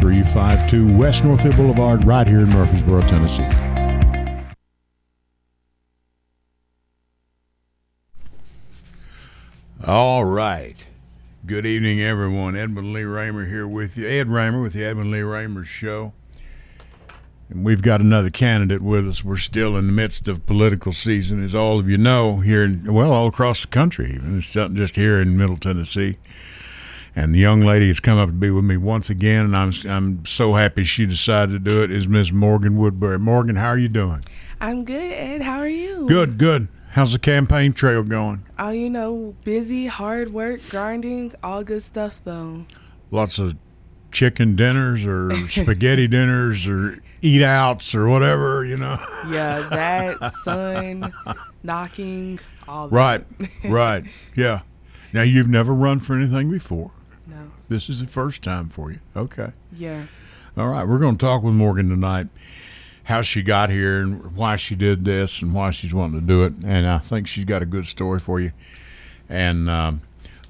352 West Northfield Boulevard, right here in Murfreesboro, Tennessee. All right. Good evening, everyone. Edmund Lee Raymer here with you. Ed Raymer with the Edmund Lee Raymer Show. And we've got another candidate with us. We're still in the midst of political season, as all of you know, here, in, well, all across the country, even. It's not just here in Middle Tennessee. And the young lady has come up to be with me once again, and I'm I'm so happy she decided to do it. Is Miss Morgan Woodbury? Morgan, how are you doing? I'm good, Ed. How are you? Good, good. How's the campaign trail going? Oh, you know, busy, hard work, grinding, all good stuff though. Lots of chicken dinners or spaghetti dinners or eat outs or whatever, you know. Yeah, that sun knocking all Right. right. Yeah. Now you've never run for anything before. This is the first time for you. Okay. Yeah. All right. We're going to talk with Morgan tonight. How she got here and why she did this and why she's wanting to do it. And I think she's got a good story for you. And um,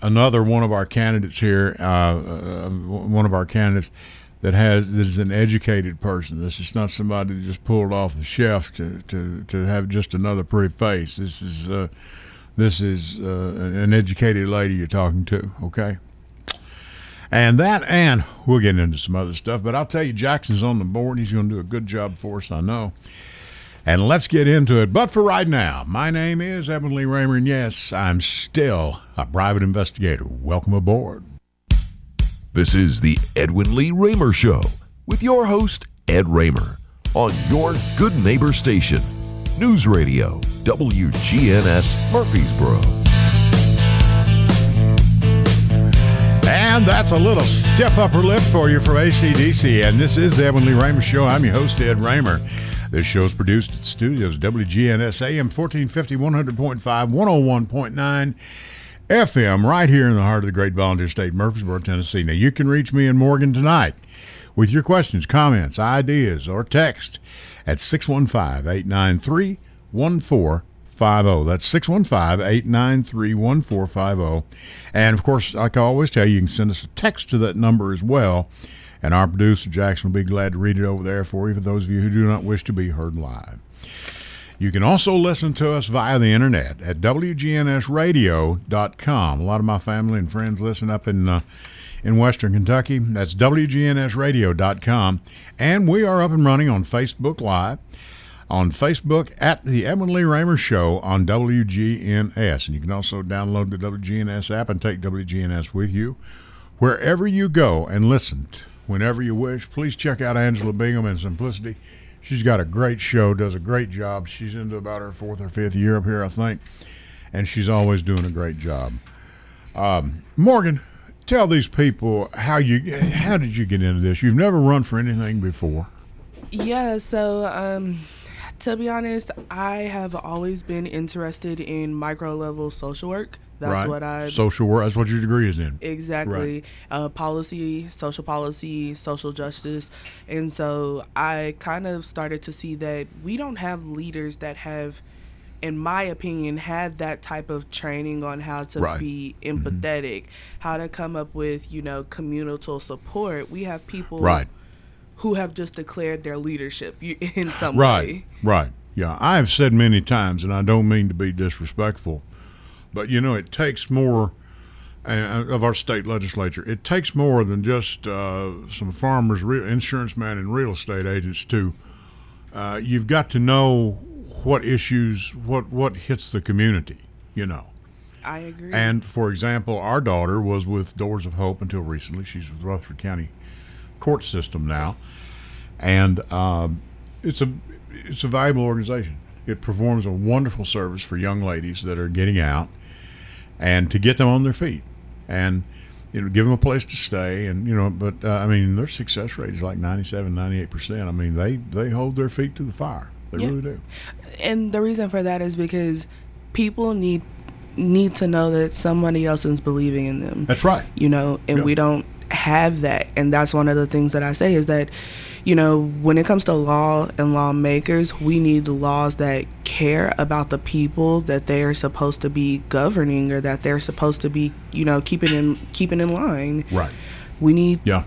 another one of our candidates here, uh, uh, one of our candidates that has this is an educated person. This is not somebody that just pulled off the shelf to, to, to have just another pretty face. This is uh, this is uh, an educated lady you're talking to. Okay. And that, and we'll get into some other stuff. But I'll tell you, Jackson's on the board. He's going to do a good job for us, I know. And let's get into it. But for right now, my name is Evan Lee Raymer, and yes, I'm still a private investigator. Welcome aboard. This is the Edwin Lee Raymer Show with your host, Ed Raymer, on your good neighbor station, News Radio, WGNS Murfreesboro. And that's a little stiff upper lip for you from ACDC. And this is the Evan Lee Raymer Show. I'm your host, Ed Raymer. This show is produced at studios WGNS AM 1450, 100.5, 101.9 FM, right here in the heart of the great volunteer state, Murfreesboro, Tennessee. Now, you can reach me in Morgan tonight with your questions, comments, ideas, or text at 615 893 1450. That's 615 893 1450. And of course, like I always tell you, you can send us a text to that number as well. And our producer, Jackson, will be glad to read it over there for you for those of you who do not wish to be heard live. You can also listen to us via the internet at WGNSradio.com. A lot of my family and friends listen up in uh, in Western Kentucky. That's WGNSradio.com. And we are up and running on Facebook Live, on Facebook at the Edwin Lee Raymer Show on WGNS. And you can also download the WGNS app and take WGNS with you wherever you go and listen whenever you wish. Please check out Angela Bingham and Simplicity. She's got a great show, does a great job. She's into about her fourth or fifth year up here, I think, and she's always doing a great job. Um, Morgan, tell these people how you how did you get into this? You've never run for anything before. Yeah, so um to be honest, I have always been interested in micro level social work. That's right? what I social work. That's what your degree is in. Exactly. Uh, policy, social policy, social justice. And so I kind of started to see that we don't have leaders that have, in my opinion, had that type of training on how to Right. be empathetic, how to come up with, you know, communal support. We have people Right. Who have just declared their leadership in some Right, way. right. right. Yeah, I have said many times, and I don't mean to be disrespectful, but you know, it takes more uh, of our state legislature. It takes more than just uh, some farmers, insurance man, and real estate agents too. Uh, you've got to know what issues, what what hits the community. You know. I agree. And for example, our daughter was with Doors of Hope until recently. She's with Rutherford County court system now, and um, it's a it's a valuable organization. It performs a wonderful service for young ladies that are getting out, and to get them on their feet. And you know, give them a place to stay, and you know, but uh, I mean, their success rate is like 97, 98 percent. I mean, they they hold their feet to the fire. They Yeah. really do. and the reason for that is because people need need to know that somebody else is believing in them. That's right. you know, and Yeah. we don't have that. And that's one of the things that I say is that, you know, when it comes to law and lawmakers, we need the laws that care about the people that they are supposed to be governing or that they're supposed to be, you know, keeping in keeping in line. Right. We need Yeah.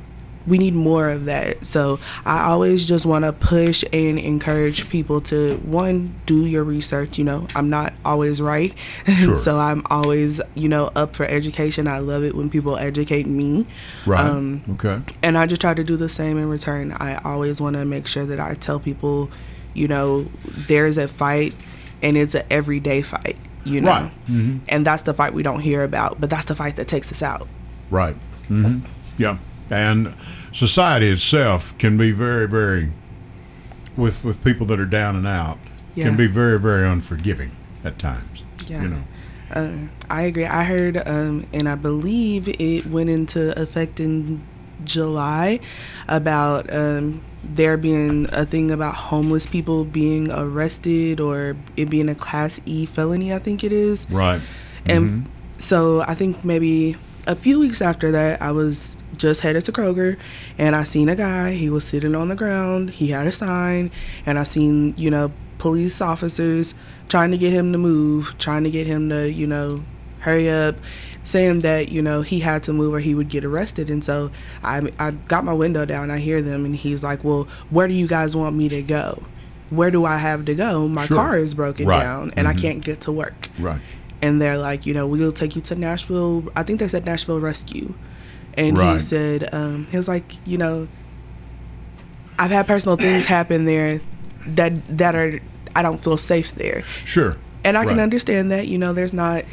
We need more of that. So I always just want to push and encourage people to one do your research. You know, I'm not always right, Sure. so I'm always you know up for education. I love it when people educate me. Right. Um, okay. and I just try to do the same in return. I always want to make sure that I tell people, you know, there's a fight, and it's an everyday fight. You know, Right. Mhm. and that's the fight we don't hear about, but that's the fight that takes us out. Right. hmm Yeah. And society itself can be very, very, with with people that are down and out, Yeah. can be very, very unforgiving at times. Yeah. You know. Uh, I agree. I heard, um, and I believe it went into effect in July about um, there being a thing about homeless people being arrested or it being a Class E felony, I think it is. Right. And Mhm. so I think maybe a few weeks after that, I was just headed to Kroger and I seen a guy. He was sitting on the ground. He had a sign, and I seen, you know, police officers trying to get him to move, trying to get him to, you know, hurry up, saying that, you know, he had to move or he would get arrested. And so I, I got my window down. I hear them, and he's like, Well, where do you guys want me to go? Where do I have to go? My Sure. car is broken Right. down and I Mhm. can't get to work Right. and they're like, you know, we'll take you to Nashville. I think they said Nashville Rescue, and he said um, he was like, you know, I've had personal things happen there that that are I don't feel safe there, Sure. and I can understand that. You know, there's not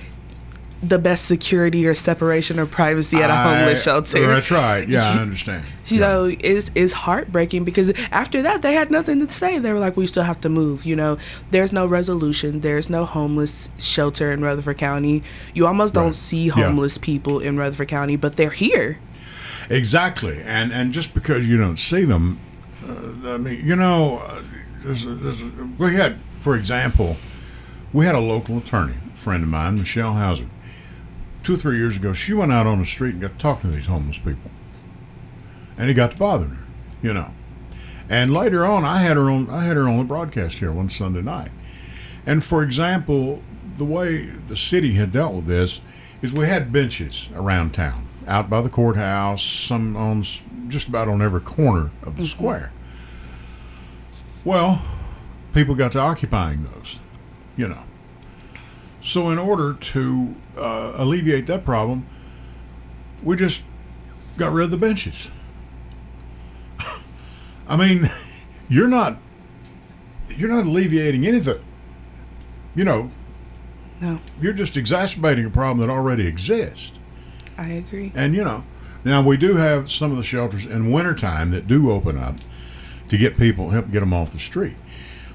the best security or separation or privacy at a homeless I- shelter. That's right. Yeah, I understand. You Yeah. know, it's it's heartbreaking because after that they had nothing to say. They were like, "We still have to move." You know, there's no resolution. There's no homeless shelter in Rutherford County. You almost Right. don't see Yeah. homeless people in Rutherford County, but they're here. Exactly, and and just because you don't see them, uh, I mean, you know, uh, there's, a- there's, a- we had, for example, we had a local attorney, a friend of mine, Michelle Hauser. Two or three years ago, she went out on the street and got talking to these homeless people, and it got to bothering her, you know. And later on, I had her on, I had her on the broadcast here one Sunday night, and for example, the way the city had dealt with this is we had benches around town, out by the courthouse, some on just about on every corner of the mm-hmm. square. Well, people got to occupying those, you know. So, in order to uh, alleviate that problem, we just got rid of the benches. I mean, you're not you're not alleviating anything. You know, No, you're just exacerbating a problem that already exists. I agree. And you know, now we do have some of the shelters in wintertime that do open up to get people help get them off the street.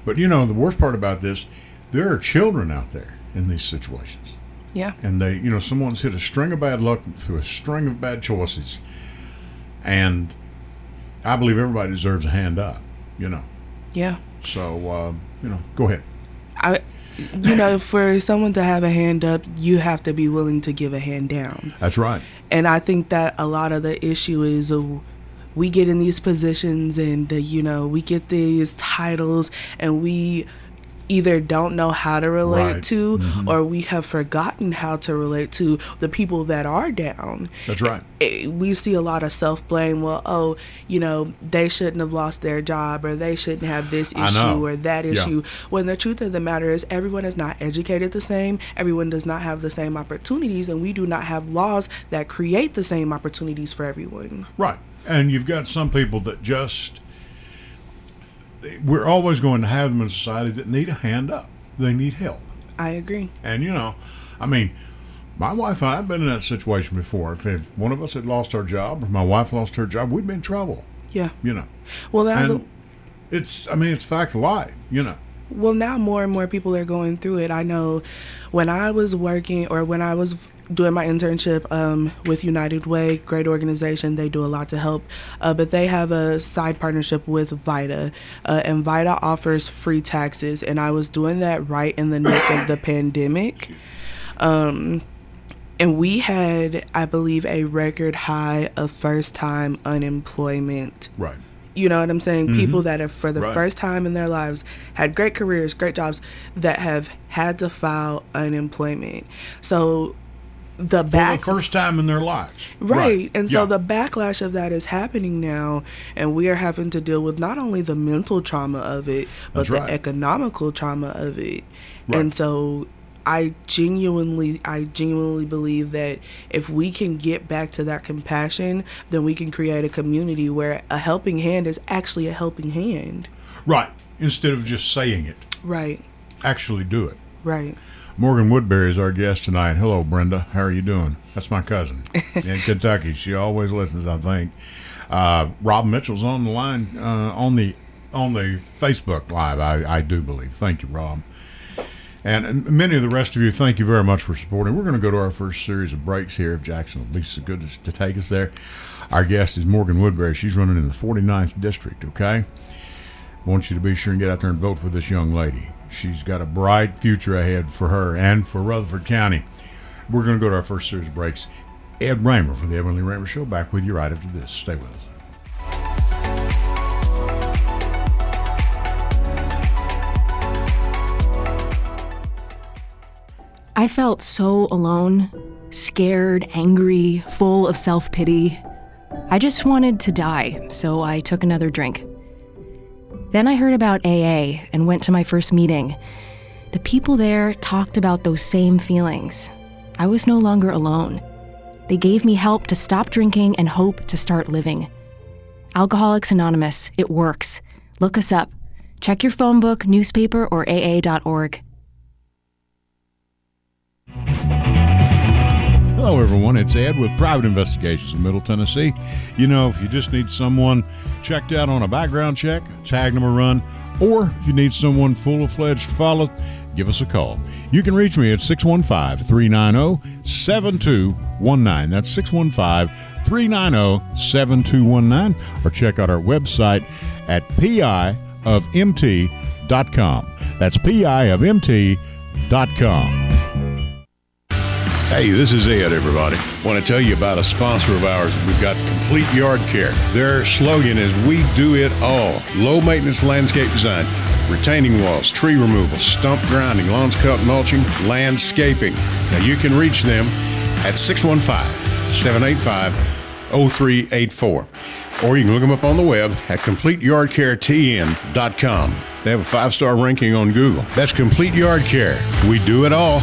But you know, the worst part about this, there are children out there in these situations. Yeah, And they, you know, someone's hit a string of bad luck through a string of bad choices. And I believe everybody deserves a hand up, you know. yeah. So, uh, you know, go ahead. I, you know, for someone to have a hand up, you have to be willing to give a hand down. That's right. and I think that a lot of the issue is uh, we get in these positions and uh, you know we get these titles and we either don't know how to relate Right. to or we have forgotten how to relate to the people that are down That's right. Eh, we see a lot of self blame. Well, oh, you know, they shouldn't have lost their job, or they shouldn't have this issue or that Yeah. issue. When the truth of the matter is, everyone is not educated the same. Everyone does not have the same opportunities, and we do not have laws that create the same opportunities for everyone. Right. And you've got some people that just, we're always going to have them in society that need a hand up. They need help. I agree. And, you know, I mean, my wife and I have been in that situation before. If, if one of us had lost our job or my wife lost her job, we'd be in trouble, Yeah. you know. Well, now, the, it's, I mean, it's fact of life, you know. well, now more and more people are going through it. I know when I was working or when I was doing my internship um, with United Way, great organization. They do a lot to help, uh, but they have a side partnership with VITA, uh, and VITA offers free taxes. And I was doing that right in the nick of the pandemic. Um, and we had, I believe, a record high of first time unemployment. Right. You know what I'm saying? Mm-hmm. People that have, for the Right. first time in their lives, had great careers, great jobs, that have had to file unemployment. So the For back, the first time in their lives. right. And so Yeah. the backlash of that is happening now, and we are having to deal with not only the mental trauma of it, but That's the right. economical trauma of it. Right. And so I genuinely I genuinely believe that if we can get back to that compassion, then we can create a community where a helping hand is actually a helping hand. Right. Instead of just saying it, Right. actually do it. Right. Morgan Woodbury is our guest tonight. Hello, Brenda. How are you doing? That's my cousin in Kentucky. She always listens, I think. Uh, Rob Mitchell's on the line uh, on the on the Facebook Live. I, I do believe. Thank you, Rob. And, and many of the rest of you, thank you very much for supporting. We're going to go to our first series of breaks here. If Jackson at least is good to take us there. Our guest is Morgan Woodbury. She's running in the 49th district. Okay want you to be sure and get out there and vote for this young lady. She's got a bright future ahead for her and for Rutherford County. We're going to go to our first series of breaks. Ed Raymer from the Evan Lee Raymer Show back with you right after this. Stay with us. I felt so alone, scared, angry, full of self pity. I just wanted to die, so I took another drink. Then I heard about AA and went to my first meeting. The people there talked about those same feelings. I was no longer alone. They gave me help to stop drinking and hope to start living. Alcoholics Anonymous, it works. Look us up. Check your phone book, newspaper, or AA.org. Hello, everyone. It's Ed with Private Investigations in Middle Tennessee. You know, if you just need someone checked out on a background check, tag them a run, or if you need someone full of fledged follow, give us a call. You can reach me at 615 390 7219. That's 615 390 7219. Or check out our website at piofmt.com. That's piofmt.com. Hey, this is Ed, everybody. Want to tell you about a sponsor of ours. We've got Complete Yard Care. Their slogan is We Do It All. Low maintenance landscape design, retaining walls, tree removal, stump grinding, lawns cut, mulching, landscaping. Now you can reach them at 615 785 0384. Or you can look them up on the web at CompleteYardCareTN.com. They have a five star ranking on Google. That's Complete Yard Care. We do it all.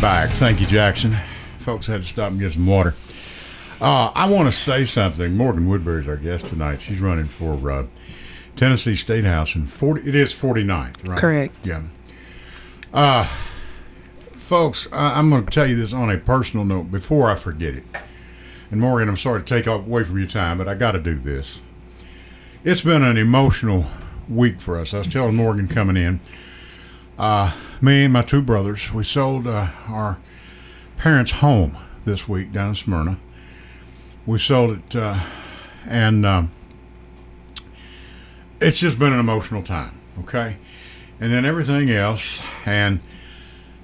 Back. Thank you, Jackson. Folks had to stop and get some water. Uh, I want to say something. Morgan Woodbury is our guest tonight. She's running for uh, Tennessee State House in 40. It is 49th, right? Correct. Yeah. Uh, folks, I, I'm going to tell you this on a personal note before I forget it. And Morgan, I'm sorry to take away from your time, but I got to do this. It's been an emotional week for us. I was telling Morgan coming in. Uh, me and my two brothers, we sold uh, our parents' home this week down in Smyrna. we sold it, uh, and um, it's just been an emotional time. Okay, and then everything else, and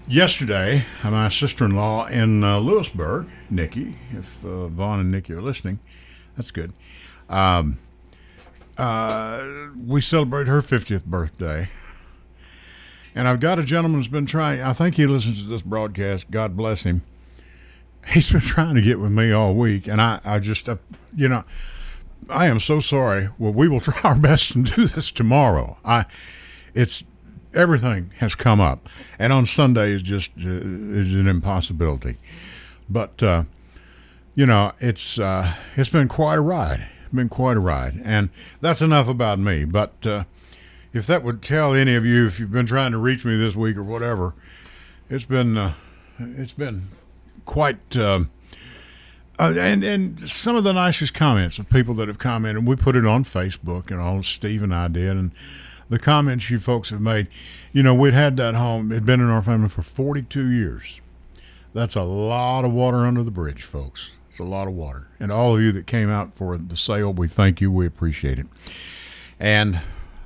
yesterday, my sister-in-law in uh, Lewisburg, Nikki, if uh, Vaughn and Nikki are listening, that's good. Um, uh, we celebrate her 50th birthday. And I've got a gentleman who's been trying, I think he listens to this broadcast. God bless him. He's been trying to get with me all week. And I, I just, uh, you know, I am so sorry. Well, we will try our best and do this tomorrow. I, it's, everything has come up. And on Sunday is just, uh, is an impossibility. But, uh, you know, it's, uh, it's been quite a ride been quite a ride. And that's enough about me. But uh, if that would tell any of you, if you've been trying to reach me this week or whatever, it's been uh, it's been quite. Uh, uh, and and some of the nicest comments of people that have commented, we put it on Facebook, and all Steve and I did, and the comments you folks have made. You know, we'd had that home; it'd been in our family for 42 years. That's a lot of water under the bridge, folks. It's a lot of water. And all of you that came out for the sale, we thank you. We appreciate it. And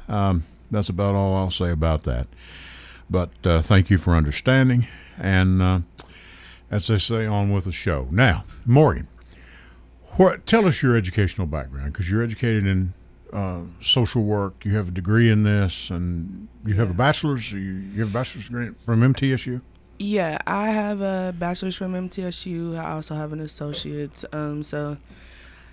um, that's about all I'll say about that. But uh, thank you for understanding. And uh, as they say, on with the show. Now, Morgan, what, tell us your educational background because you're educated in uh, social work. You have a degree in this, and you have a bachelor's. You, you have a bachelor's degree from MTSU. Yeah, I have a bachelor's from MTSU. I also have an associate's. Um, so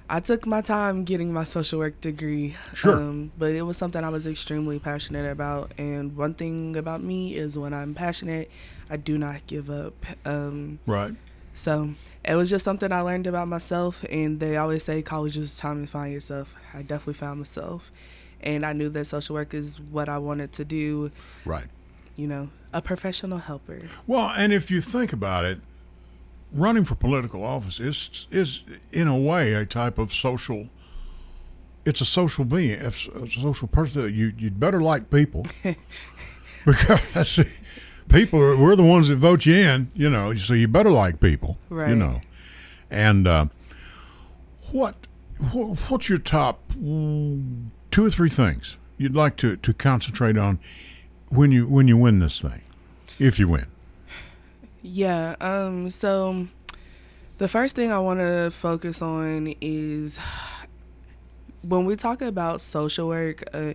I took my time getting my social work degree. Sure. Um, but it was something I was extremely passionate about. And one thing about me is when I'm passionate, I do not give up. Um, right. So it was just something I learned about myself. And they always say college is time to find yourself. I definitely found myself. And I knew that social work is what I wanted to do. Right you know, a professional helper. Well, and if you think about it, running for political office is is in a way a type of social. It's a social being, it's a social person. You you'd better like people because people are, we're the ones that vote you in. You know, so you better like people. Right. You know, and uh, what what's your top two or three things you'd like to to concentrate on when you when you win this thing, if you win? Yeah. Um. So, the first thing I want to focus on is when we talk about social work. Uh,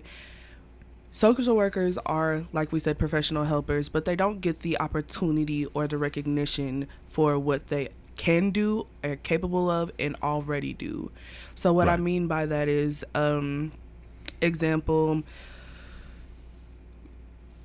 social workers are, like we said, professional helpers, but they don't get the opportunity or the recognition for what they can do, are capable of, and already do. So, what right. I mean by that is, um, example,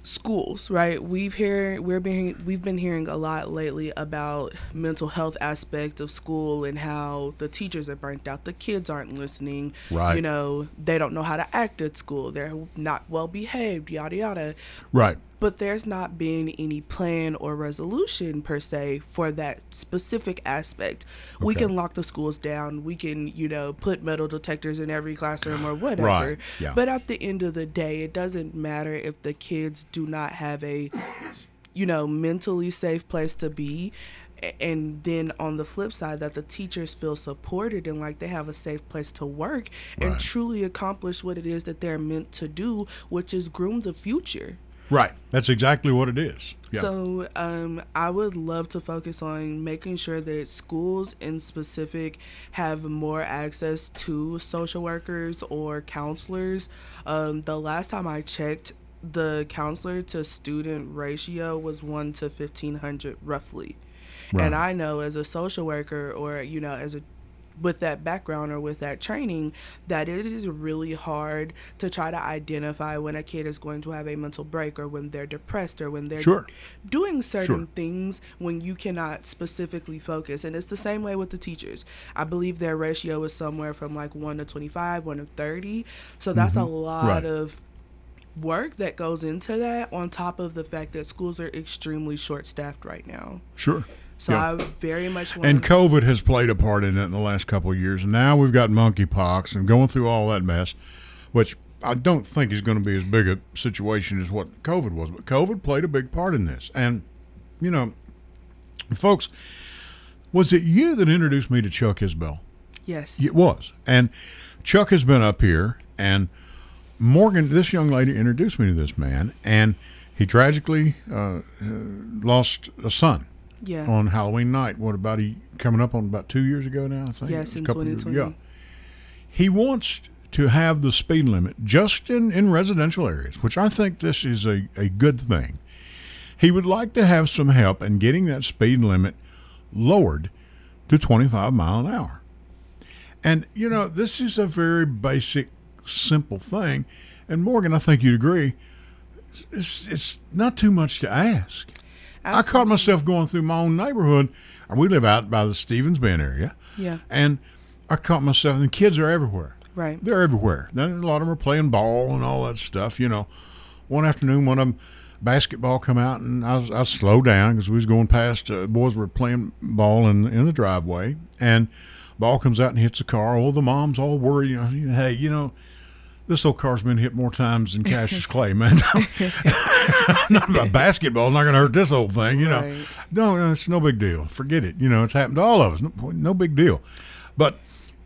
schools, right? We've hear we're being we've been hearing a lot lately about mental health aspect of school and how the teachers are burnt out, the kids aren't listening. Right. You know, they don't know how to act at school. They're not well behaved, yada yada. Right but there's not been any plan or resolution per se for that specific aspect. Okay. We can lock the schools down. We can, you know, put metal detectors in every classroom or whatever. Right. Yeah. But at the end of the day, it doesn't matter if the kids do not have a, you know, mentally safe place to be and then on the flip side that the teachers feel supported and like they have a safe place to work right. and truly accomplish what it is that they're meant to do which is groom the future Right. That's exactly what it is. Yeah. So um, I would love to focus on making sure that schools in specific have more access to social workers or counselors. Um, the last time I checked, the counselor to student ratio was 1 to 1500 roughly. Right. And I know as a social worker or, you know, as a with that background or with that training that it is really hard to try to identify when a kid is going to have a mental break or when they're depressed or when they're sure. doing certain sure. things when you cannot specifically focus and it's the same way with the teachers i believe their ratio is somewhere from like 1 to 25 1 to 30 so that's mm-hmm. a lot right. of work that goes into that on top of the fact that schools are extremely short staffed right now sure so yeah. I very much want. And COVID has played a part in it in the last couple of years. And now we've got monkeypox and going through all that mess, which I don't think is going to be as big a situation as what COVID was. But COVID played a big part in this. And, you know, folks, was it you that introduced me to Chuck Isbell? Yes. It was. And Chuck has been up here, and Morgan, this young lady, introduced me to this man, and he tragically uh, uh, lost a son Yeah. on Halloween night. What about he coming up on about two years ago now? I think Yes, in 2020. Yeah. He wants to have the speed limit just in, in residential areas, which I think this is a, a good thing. He would like to have some help in getting that speed limit lowered to 25 mile an hour. And, you know, this is a very basic, simple thing. And Morgan, I think you'd agree, it's, it's not too much to ask. I caught myself going through my own neighborhood. and We live out by the Stevens Bend area. Yeah. And I caught myself, and the kids are everywhere. Right. They're everywhere. Then a lot of them are playing ball and all that stuff. You know, one afternoon, one of them basketball come out, and I was I slowed down because we was going past. Uh, boys were playing ball in in the driveway, and ball comes out and hits the car. Oh, the mom's all worried. You know, hey, you know. This old car's been hit more times than Cassius Clay, man. not about basketball, not going to hurt this old thing, you know. Right. No, no, it's no big deal. Forget it. You know, it's happened to all of us. No, no big deal. But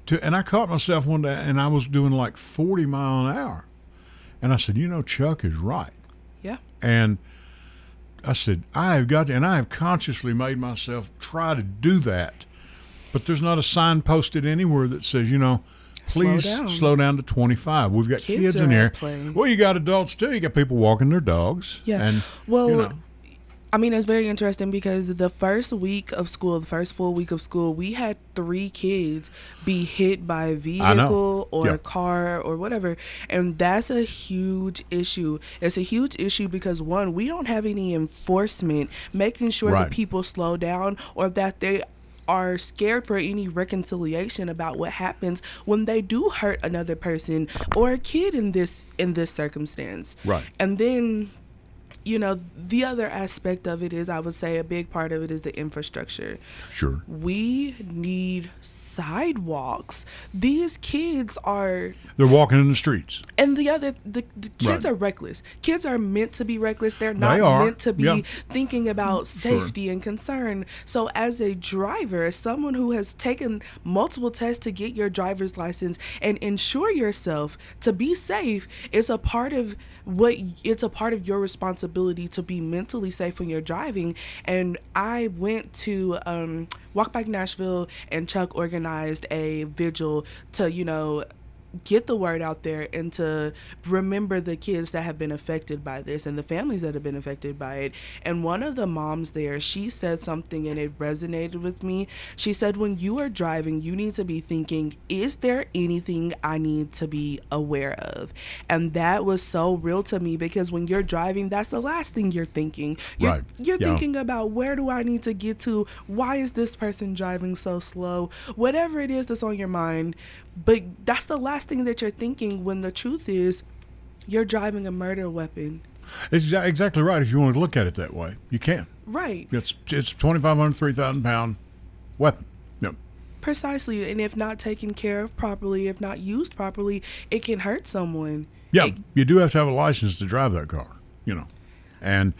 to and I caught myself one day, and I was doing like forty mile an hour, and I said, you know, Chuck is right, Yeah. and I said, I have got to, and I have consciously made myself try to do that, but there's not a sign posted anywhere that says, you know. Slow Please down. slow down to 25. We've got Kids kids, in here. Well, you got adults too. You got people walking their dogs. Yeah. And, well, you know, I mean, it's very interesting because the first week of school, the first full week of school, we had three kids be hit by a vehicle or Yeah. a car or whatever. And that's a huge issue. It's a huge issue because, one, we don't have any enforcement making sure Right. that people slow down or that they are scared for any reconciliation about what happens when they do hurt another person or a kid in this in this circumstance. Right. And then you know, the other aspect of it is, I would say, a big part of it is the infrastructure. sure. We need sidewalks. These kids are, They're walking in the streets. and the other, the, the kids Right. are reckless. Kids are meant to be reckless. They're not are. meant to be Yeah. thinking about Sure. safety and concern. So, as a driver, as someone who has taken multiple tests to get your driver's license and ensure yourself to be safe, it's a part of what it's a part of your responsibility to be mentally safe when you're driving. And I went to um, Walk Bike Nashville, and Chuck organized a vigil to, you know, get the word out there and to remember the kids that have been affected by this and the families that have been affected by it. And one of the moms there, she said something and it resonated with me. She said, When you are driving, you need to be thinking, is there anything I need to be aware of? And that was so real to me because when you're driving, that's the last thing you're thinking. You're, Right. you're Yeah. thinking about where do I need to get to? Why is this person driving so slow? Whatever it is that's on your mind. But that's the last thing that you're thinking when the truth is you're driving a murder weapon. It's exactly right. If you want to look at it that way, you can. Right. It's it's 2,500, 3,000 pound weapon. Yep. Precisely. And if not taken care of properly, if not used properly, it can hurt someone. Yeah, It- you do have to have a license to drive that car, you know. And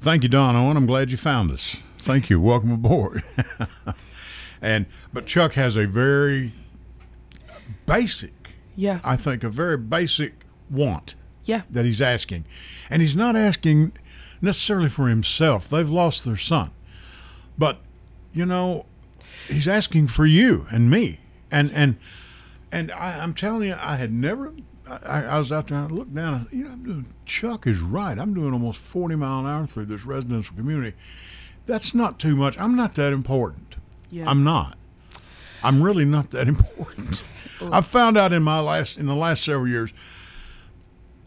thank you, Don Owen. I'm glad you found us. Thank you. Welcome aboard. and but Chuck has a very basic, yeah. I think, a very basic want yeah. that he's asking, and he's not asking necessarily for himself. They've lost their son, but you know, he's asking for you and me, and and and I, I'm telling you, I had never. I, I was out there. I looked down. You know, I'm doing. Chuck is right. I'm doing almost 40 mile an hour through this residential community. That's not too much. I'm not that important. Yeah. I'm not. I'm really not that important. I've found out in my last in the last several years.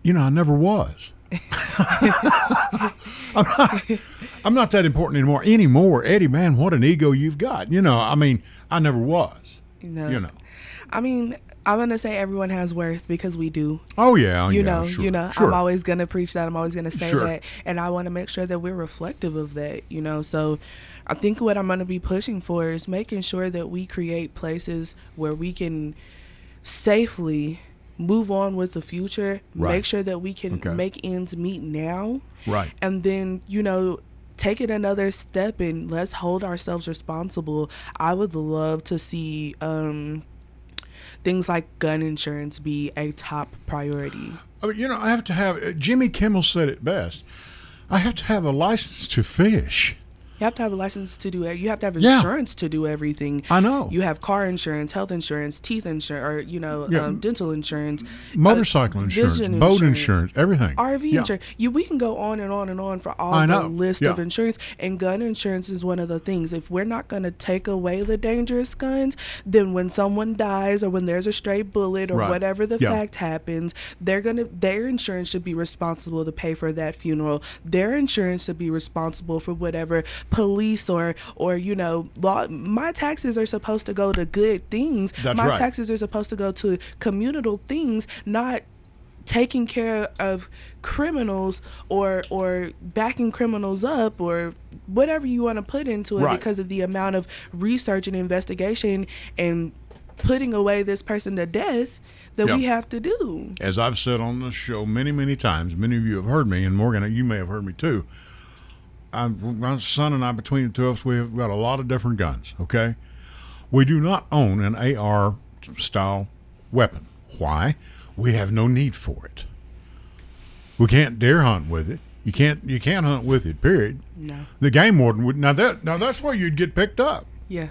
You know, I never was. I'm, not, I'm not that important anymore. Anymore, Eddie. Man, what an ego you've got. You know, I mean, I never was. No. You know. I mean, I'm gonna say everyone has worth because we do. Oh yeah. oh, you yeah, know, sure, you know, Sure. I'm always gonna preach that. I'm always gonna say Sure. that, and I want to make sure that we're reflective of that. You know, so I think what I'm gonna be pushing for is making sure that we create places where we can safely move on with the future. Right. Make sure that we can Okay. make ends meet now, Right. and then you know take it another step and let's hold ourselves responsible i would love to see um things like gun insurance be a top priority. I mean, you know, I have to have. uh, Jimmy Kimmel said it best. I have to have a license to fish. You have to have a license to do it. You have to have Yeah. insurance to do everything. I know. You have car insurance, health insurance, teeth insurance, or you know, Yeah. um, dental insurance, Motorcycle uh, insurance, boat insurance, everything. RV Yeah. insurance. You we can go on and on and on for all I the know. list Yeah. of insurance. And gun insurance is one of the things. If we're not going to take away the dangerous guns, then when someone dies or when there's a stray bullet or Right. whatever the Yeah. fact happens, they're gonna their insurance should be responsible to pay for that funeral. Their insurance should be responsible for whatever police or or you know law. My taxes are supposed to go to good things. That's my right. taxes are supposed to go to communal things, not taking care of criminals or or backing criminals up or whatever you want to put into it Right. because of the amount of research and investigation and putting away this person to death that we have to do. As I've said on this show many, many times, many of you have heard me, and Morgan, you may have heard me too. I, my son and I, between the two of us, we've got a lot of different guns. Okay, we do not own an AR style weapon. Why? We have no need for it. We can't deer hunt with it. You can't. You can't hunt with it. Period. No. The game warden would. Now that. Now that's where you'd get picked up. Yeah.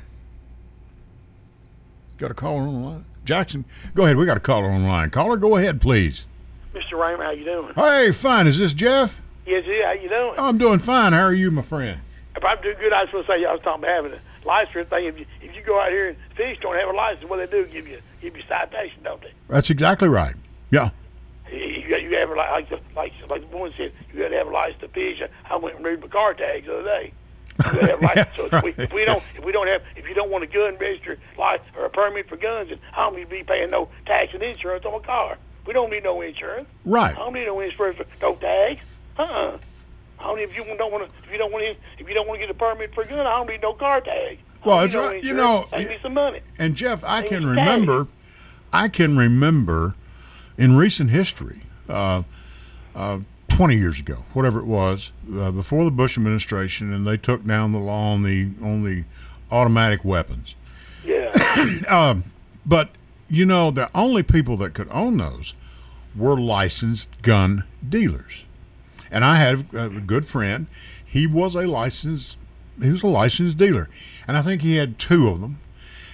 Got a caller on the line. Jackson, go ahead. We got a caller on the line. Caller, go ahead, please. Mr. Raymer, how you doing? Hey, fine. Is this Jeff? Yes, yeah, how you doing? I'm doing fine. How are you, my friend? If I'm doing good, I was supposed to say I was talking about having a license thing. If you if you go out here and fish, don't have a license, what they do give you give you citation, don't they? That's exactly right. Yeah. You, you got you have like the- like like the one said you got to have a license to fish. I went and read my car tags the other day. To have. So if, we, if we don't if we don't have if you don't want a gun registered license or a permit for guns, then I don't need to be paying no tax and insurance on a car. We don't need no insurance. Right. I don't need no insurance for no tags. Uh-uh. I don't if you don't want to if you don't want to if you don't want to get a permit for a gun, I don't need no car tag. Well, it's no right- you know, Save me some money. And Jeff, I can remember, I can remember in recent history, uh, uh, 20 years ago, whatever it was, uh, before the Bush administration, and they took down the law on the on the automatic weapons. Yeah. um, But you know, the only people that could own those were licensed gun dealers. And I had a a good friend. He was a licensed he was a licensed dealer. And I think he had two of them.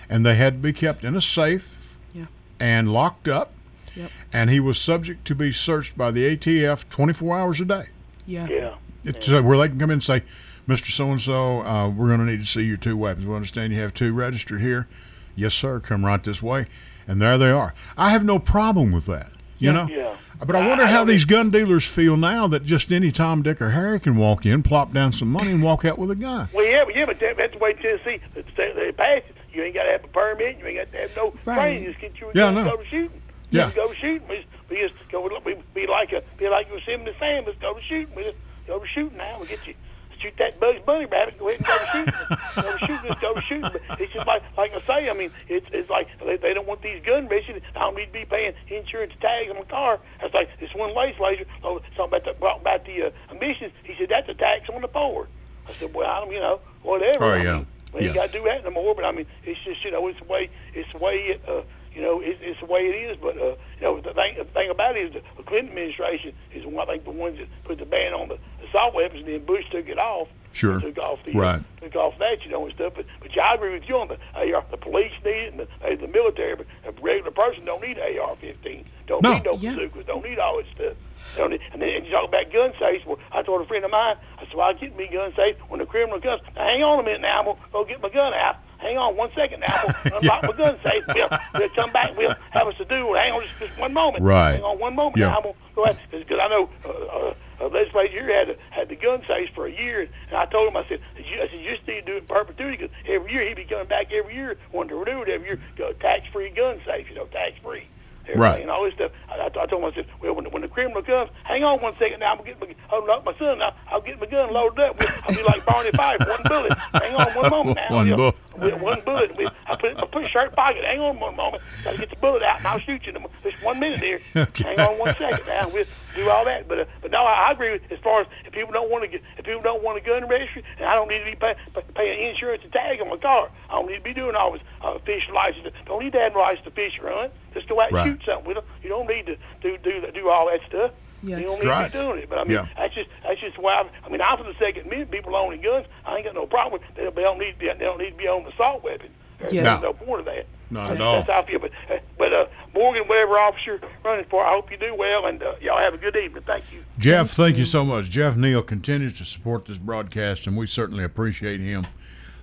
And they had to be kept in a safe Yeah. and locked up. Yep. And he was subject to be searched by the ATF 24 hours a day. Yeah. yeah. It's uh, where they can come in and say, Mr. So and so, we're going to need to see your two weapons. We understand you have two registered here. Yes, sir. Come right this way. And there they are. I have no problem with that. You know? Yeah. But I wonder I how these gun dealers feel now that just any Tom, Dick, or Harry can walk in, plop down some money, and walk out with a gun. Well, yeah, but yeah, but that- that's the way Tennessee they, they pass it. You ain't got to have a permit. You ain't got to have no Right. training. Just get you a Yeah, gun I and go to shooting. Yeah. Just go shooting. We, we just go. We be like a be like Yosemite Sam. Let's go to shooting. We just go to shooting now. We get you. Shoot that Bugs Bunny rabbit. Go ahead and go to shooting. go to shooting. Let's go to shooting. But it's just like like I say. I mean, it's it's like they, they don't want these gun races. I don't need to be paying insurance tags on my car. That's like this one legislator oh, talking about the about the uh, emissions. He said that's a tax on the Ford. I said, well, I don't, you know, whatever. Oh, I yeah. mean, we ain't got to do that no more. But I mean, it's just you know, it's the way it's the way it, uh, you know, it's, it's the way it is. But uh, you know, the thing the thing about it is the Clinton administration is one, I think the ones that put the ban on the assault weapons, and then Bush took it off. Sure. Took off the Right. took off that, you know, and stuff. But but yeah, I agree with you on the AR. The police need it, and the, the military, but a regular person don't need AR-15. Don't No. need no Yeah. bazookas. Don't need all that stuff. Don't need, and then and you talk about gun safes. Well, I told a friend of mine, I said, well, I'll get me gun safe when the criminal comes. Now, hang on a minute now. I'm going to go get my gun out. Hang on one second now. To unlock my gun safe. We'll, we'll come back. We'll have us to do. Hang on just, just one moment. Right. Hang on one moment. Yeah. Now, I'm to go ahead. Because I know uh, uh, a legislator here had, had the gun safes for a year. And I told him, I said, you, I said, you just need to do it in perpetuity because every year he'd be coming back every year, wanting to renew it every year. Go tax-free gun safe, you know, tax-free. everything Right. and all this stuff. I, I, I told myself, well, when, when the criminal comes, hang on one second now. I'm gonna get my, holding up my son now. I'll get my gun loaded up. I'll be like Barney Fife, one bullet. Hang on one moment now. One you know. bullet. With one bullet. With, I put it in my put shirt pocket. Hang on one moment. Gotta get the bullet out and I'll shoot you. in Just one minute here. Okay. Hang on one second now. Do all that. But uh, but no, I, I agree with as far as if people don't want to get if people don't want a gun registry, and I don't need to be pay, pay, paying insurance and tag on my car. I don't need to be doing all this uh, fish license. Don't need to have a license to fish or hunt. Just go out and Right. shoot something. We don't, you don't need to do do do all that stuff. Yeah. You don't need Right. to be doing it. But I mean, Yeah. that's just that's just why. I, I mean, I'm for the Second Amendment. People owning guns, I ain't got no problem with. They, they don't need to be. They don't need to be on assault weapon. Yeah. no, No. no point of that. Not at all. That's how I feel. But, uh, but uh, Morgan, whatever officer running for, I hope you do well, and uh, y'all have a good evening. Thank you. Jeff, thank you so much. Jeff Neal continues to support this broadcast, and we certainly appreciate him.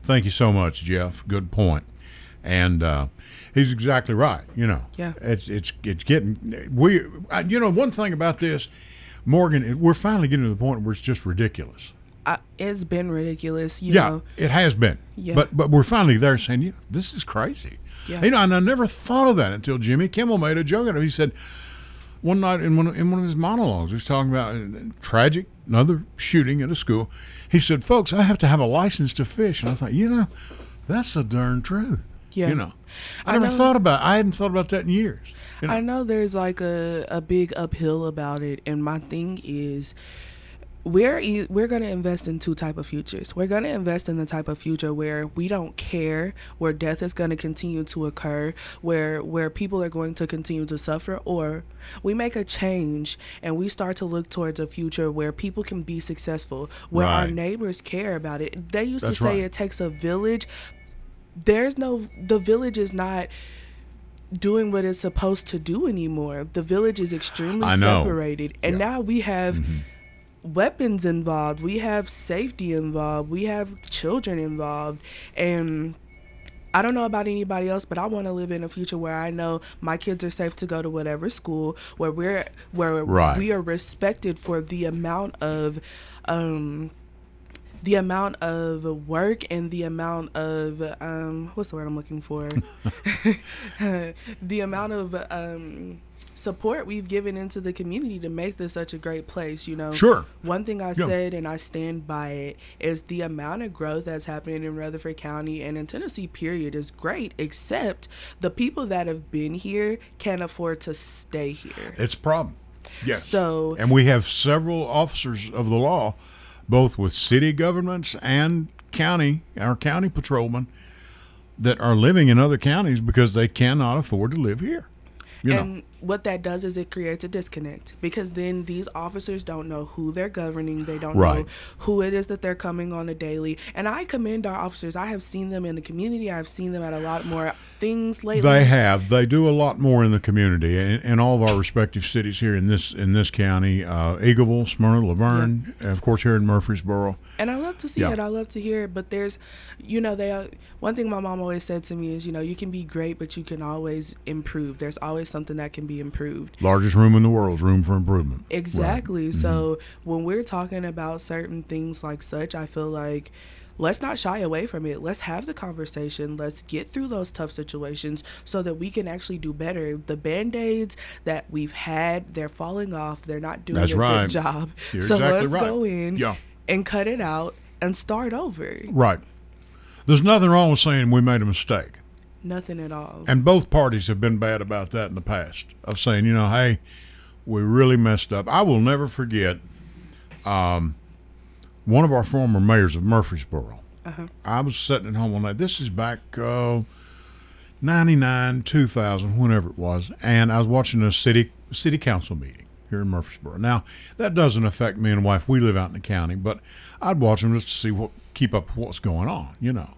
Thank you so much, Jeff. Good point. And uh, he's exactly right. You know, Yeah. it's it's it's getting we. I, you know, one thing about this, Morgan, we're finally getting to the point where it's just ridiculous. I, it's been ridiculous, you Yeah, know. it has been. Yeah. But but we're finally there saying, you know, this is crazy. Yeah. You know, and I never thought of that until Jimmy Kimmel made a joke out of it. He said one night in one of, in one of his monologues, he was talking about uh, tragic another shooting at a school. He said, "Folks, I have to have a license to fish." And I thought, you know, that's the darn truth. Yeah. You know, I, I never know- thought about. It. I hadn't thought about that in years. You know? I know there's like a, a big uphill about it, and my thing is, we're e- we're gonna invest in two type of futures. We're gonna invest in the type of future where we don't care, where death is gonna continue to occur, where where people are going to continue to suffer, or we make a change and we start to look towards a future where people can be successful, where our neighbors care about it. They used That's to say right. it takes a village. There's no the village is not doing what it's supposed to do anymore. The village is extremely separated. And Yeah. now we have mm-hmm. Weapons involved, we have safety involved, we have children involved. And I don't know about anybody else, but I want to live in a future where I know my kids are safe to go to whatever school, where we're where Right. we are respected for the amount of um the amount of work and the amount of um what's the word I'm looking for? the amount of um support we've given into the community to make this such a great place, you know. Sure. One thing I Yeah. said and I stand by it is the amount of growth that's happening in Rutherford County and in Tennessee period is great, except the people that have been here can't afford to stay here. It's a problem. Yes. So And we have several officers of the law, both with city governments and county, our county patrolmen, that are living in other counties because they cannot afford to live here. You know, and what that does is it creates a disconnect because then these officers don't know who they're governing. They don't Right. know who it is that they're coming on a daily. And I commend our officers. I have seen them in the community. I've seen them at a lot more things lately. they have. They do a lot more in the community in, in all of our respective cities here in this in this county. Uh, Eagleville, Smyrna, La Vergne, and of course here in Murfreesboro. And I love to see Yeah. it. I love to hear it. But there's, you know, they. Uh, one thing my mom always said to me is, you know, you can be great, but you can always improve. There's always something that can be improved. Largest room in the world is room for improvement. Exactly. Mm-hmm. So when we're talking about certain things like such, I feel like let's not shy away from it. Let's have the conversation. Let's get through those tough situations so that we can actually do better. The band aids that we've had, they're falling off. They're not doing That's a right. good job. You're so exactly let's right. go in Yeah. and cut it out and start over. Right. There's nothing wrong with saying we made a mistake. Nothing at all. And both parties have been bad about that in the past of saying, you know, hey, we really messed up. I will never forget um, one of our former mayors of Murfreesboro. I was sitting at home one night. This is back uh, 99, 2000, whenever it was. And I was watching a city city council meeting here in Murfreesboro. Now, that doesn't affect me and wife. We live out in the county, but I'd watch them just to see what, keep up with what's going on, you know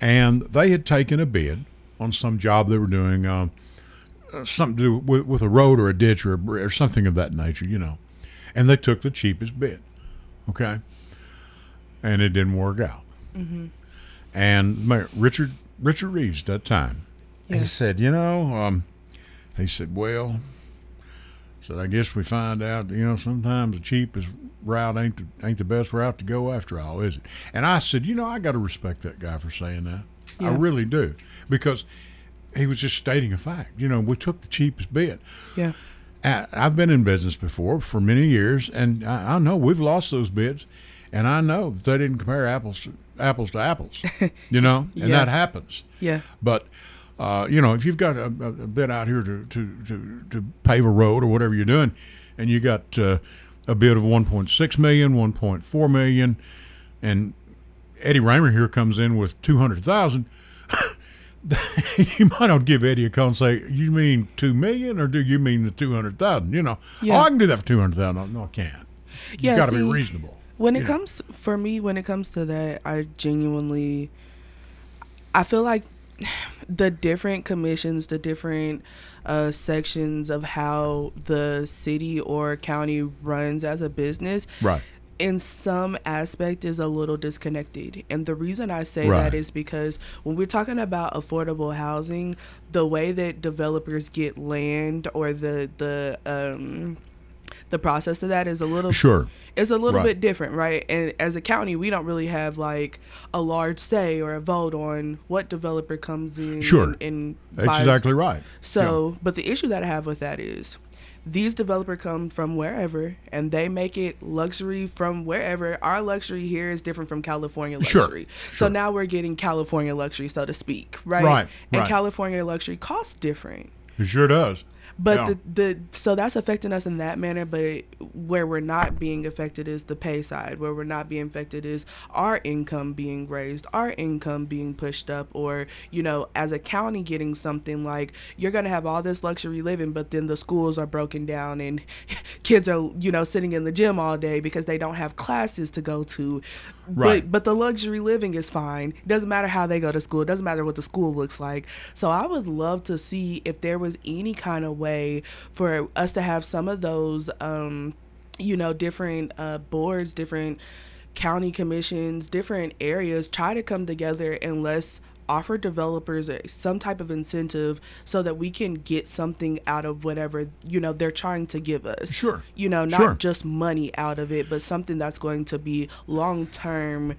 and they had taken a bid on some job they were doing, um, uh, something to do with, with a road or a ditch or, a, or something of that nature, you know. And they took the cheapest bid, okay, and it didn't work out. And Mayor Richard Richard Reeves at that time, Yeah. he said, you know, um, he said, well, said I guess we find out, you know, sometimes the cheapest route ain't the, ain't the best route to go after all, is it? And I said, you know, I got to respect that guy for saying that. I really do, because he was just stating a fact. You know, we took the cheapest bid. Yeah. I've been in business before for many years, and I, I know we've lost those bids, and I know that they didn't compare apples to apples to apples. you know, and Yeah. that happens. Yeah. But uh, you know, if you've got a, a, bid out here to, to, to, to pave a road or whatever you're doing, and you got uh, a bid of 1.6 million, 1.4 million, and Eddie Raymer here comes in with 200,000. you might not give Eddie a call and say, "You mean two million, or do you mean the two hundred thousand? You know, Yeah. oh, I can do that for two hundred thousand. No, I can't. You Yeah, got to be reasonable. When it know. comes for me, when it comes to that, I genuinely, I feel like the different commissions, the different uh, sections of how the city or county runs as a business, Right. in some aspect is a little disconnected. And the reason I say Right. that is because when we're talking about affordable housing, the way that developers get land or the the um the process of that is a little Sure. it's a little Right. bit different, right? And as a county, we don't really have like a large say or a vote on what developer comes in Sure. and, and That's exactly right. so, but the issue that I have with that is these developer come from wherever and they make it luxury from wherever. Our luxury here is different from California luxury Sure. So sure. now we're getting California luxury, so to speak, right? Right, And right. California luxury costs different. It sure does. But Yeah. the, the so that's affecting us in that manner. But where we're not being affected is the pay side. Where we're not being affected is our income being raised, our income being pushed up, or you know, as a county getting something like you're gonna have all this luxury living, but then the schools are broken down and kids are you know sitting in the gym all day because they don't have classes to go to. Right. But but the luxury living is fine. It doesn't matter how they go to school. It doesn't matter what the school looks like. So I would love to see if there was any kind of way for us to have some of those, um, you know, different uh, boards, different county commissions, different areas try to come together and let's offer developers a, some type of incentive so that we can get something out of whatever you know they're trying to give us Sure. you know not Sure. just money out of it but something that's going to be long term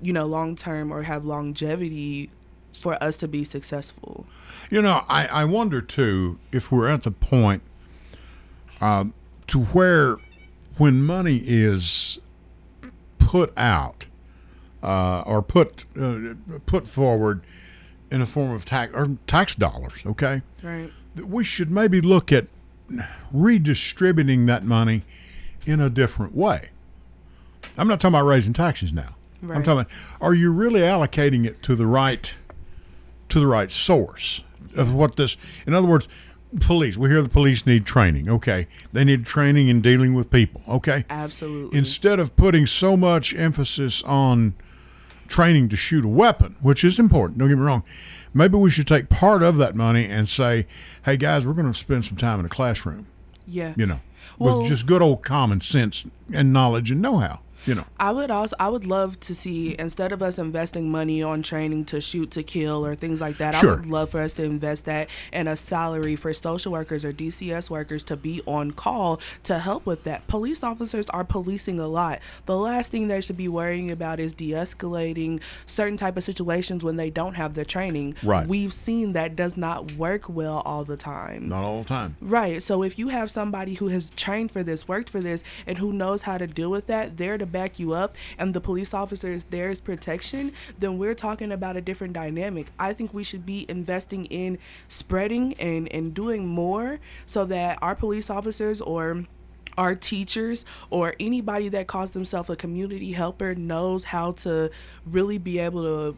you know long term or have longevity for us to be successful You know, I, I wonder too if we're at the point um, to where when money is put out uh, or put uh, put forward in the form of tax or tax dollars, okay, right. That we should maybe look at redistributing that money in a different way. I'm not talking about raising taxes now. I'm talking about are you really allocating it to the right to the right source of what this in other words police we hear the police need training okay? They need training in dealing with people okay? Absolutely. Instead of putting so much emphasis on training to shoot a weapon, which is important, don't get me wrong, maybe we should take part of that money and say, hey guys, we're going to spend some time in a classroom, yeah. You know, Well- with just good old common sense and knowledge and know how, you know. I would also I would love to see instead of us investing money on training to shoot to kill or things like that, Sure. I would love for us to invest that in a salary for social workers or DCS workers to be on call to help with that. Police officers are policing a lot. The last thing they should be worrying about is de-escalating certain type of situations when they don't have the training. Right. We've seen that does not work well all the time. Not all the time. Right. So if you have somebody who has trained for this, worked for this, and who knows how to deal with that, there to back you up, and the police officer is there as protection, then we're talking about a different dynamic. I think we should be investing in spreading and, and doing more so that our police officers or our teachers or anybody that calls themselves a community helper knows how to really be able to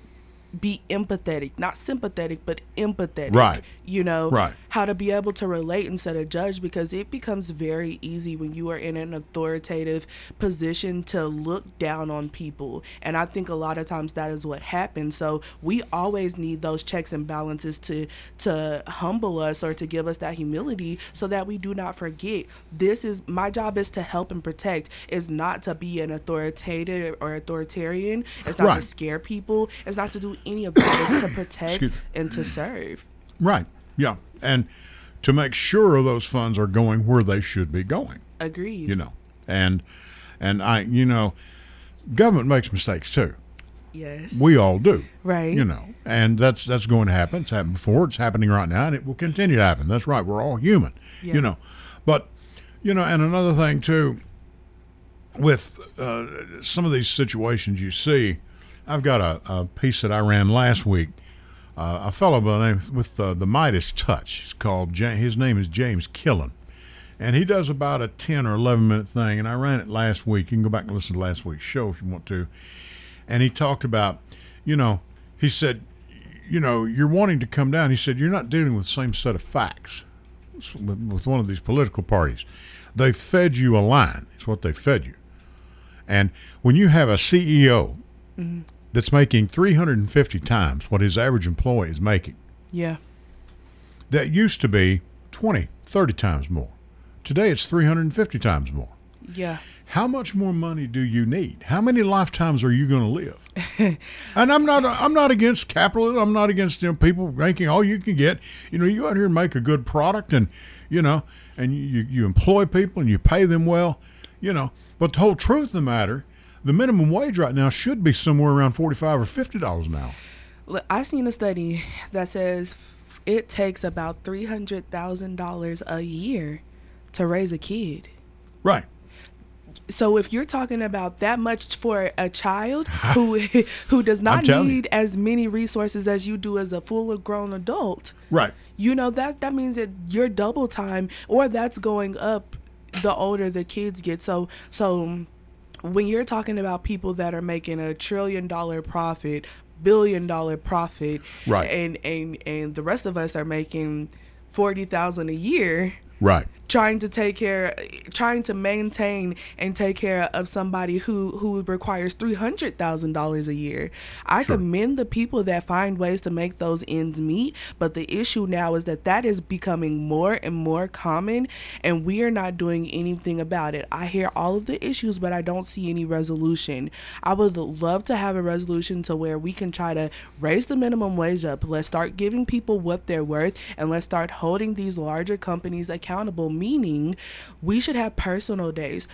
be empathetic, not sympathetic, but empathetic. Right. You know, Right. how to be able to relate instead of judge because it becomes very easy when you are in an authoritative position to look down on people. And I think a lot of times that is what happens. So we always need those checks and balances to to humble us or to give us that humility so that we do not forget this is my job is to help and protect is not to be an authoritative or authoritarian. It's not Right. to scare people. It's not to do any of that. It's to protect and to serve. Right. Yeah. And to make sure those funds are going where they should be going. Agreed. you know and and i you know government makes mistakes too Yes. We all do. Right. You know, and that's that's going to happen. It's happened before. It's happening right now, and it will continue to happen. That's right. We're all human. Yeah. You know, but you know, and another thing too, with uh, some of these situations you see, I've got a, a piece that I ran last week. Uh, a fellow by the name with uh, the Midas Touch. He's called. His name is James Killen, and he does about a ten or eleven minute thing. And I ran it last week. You can go back and listen to last week's show if you want to. And he talked about, you know, he said, you know, you're wanting to come down. He said you're not dealing with the same set of facts with one of these political parties. They fed you a line. It's what they fed you. And when you have a CEO that's making 350 times what his average employee is making, Yeah. that used to be 20, 30 times more. Today it's 350 times more. Yeah. How much more money do you need? How many lifetimes are you going to live? and I'm not I'm not against capitalism. I'm not against know, people making all you can get. You know, you go out here and make a good product, and you know, and you you employ people and you pay them well. You know, but the whole truth of the matter, the minimum wage right now should be somewhere around forty five or fifty dollars an hour. Look, I seen a study that says it takes about three hundred thousand dollars a year to raise a kid. Right. So if you're talking about that much for a child who who does not telling you. need as many resources as you do as a full grown adult, Right. you know that that means that you're double time or that's going up the older the kids get. So so when you're talking about people that are making a trillion dollar profit, billion dollar profit, Right. and and and the rest of us are making forty thousand a year Right. trying to take care trying to maintain and take care of somebody who who requires $300,000 a year. I Sure. commend the people that find ways to make those ends meet, but the issue now is that that is becoming more and more common and we are not doing anything about it. I hear all of the issues but I don't see any resolution. I would love to have a resolution to where we can try to raise the minimum wage up. Let's start giving people what they're worth and let's start holding these larger companies accountable meaning we should have personal days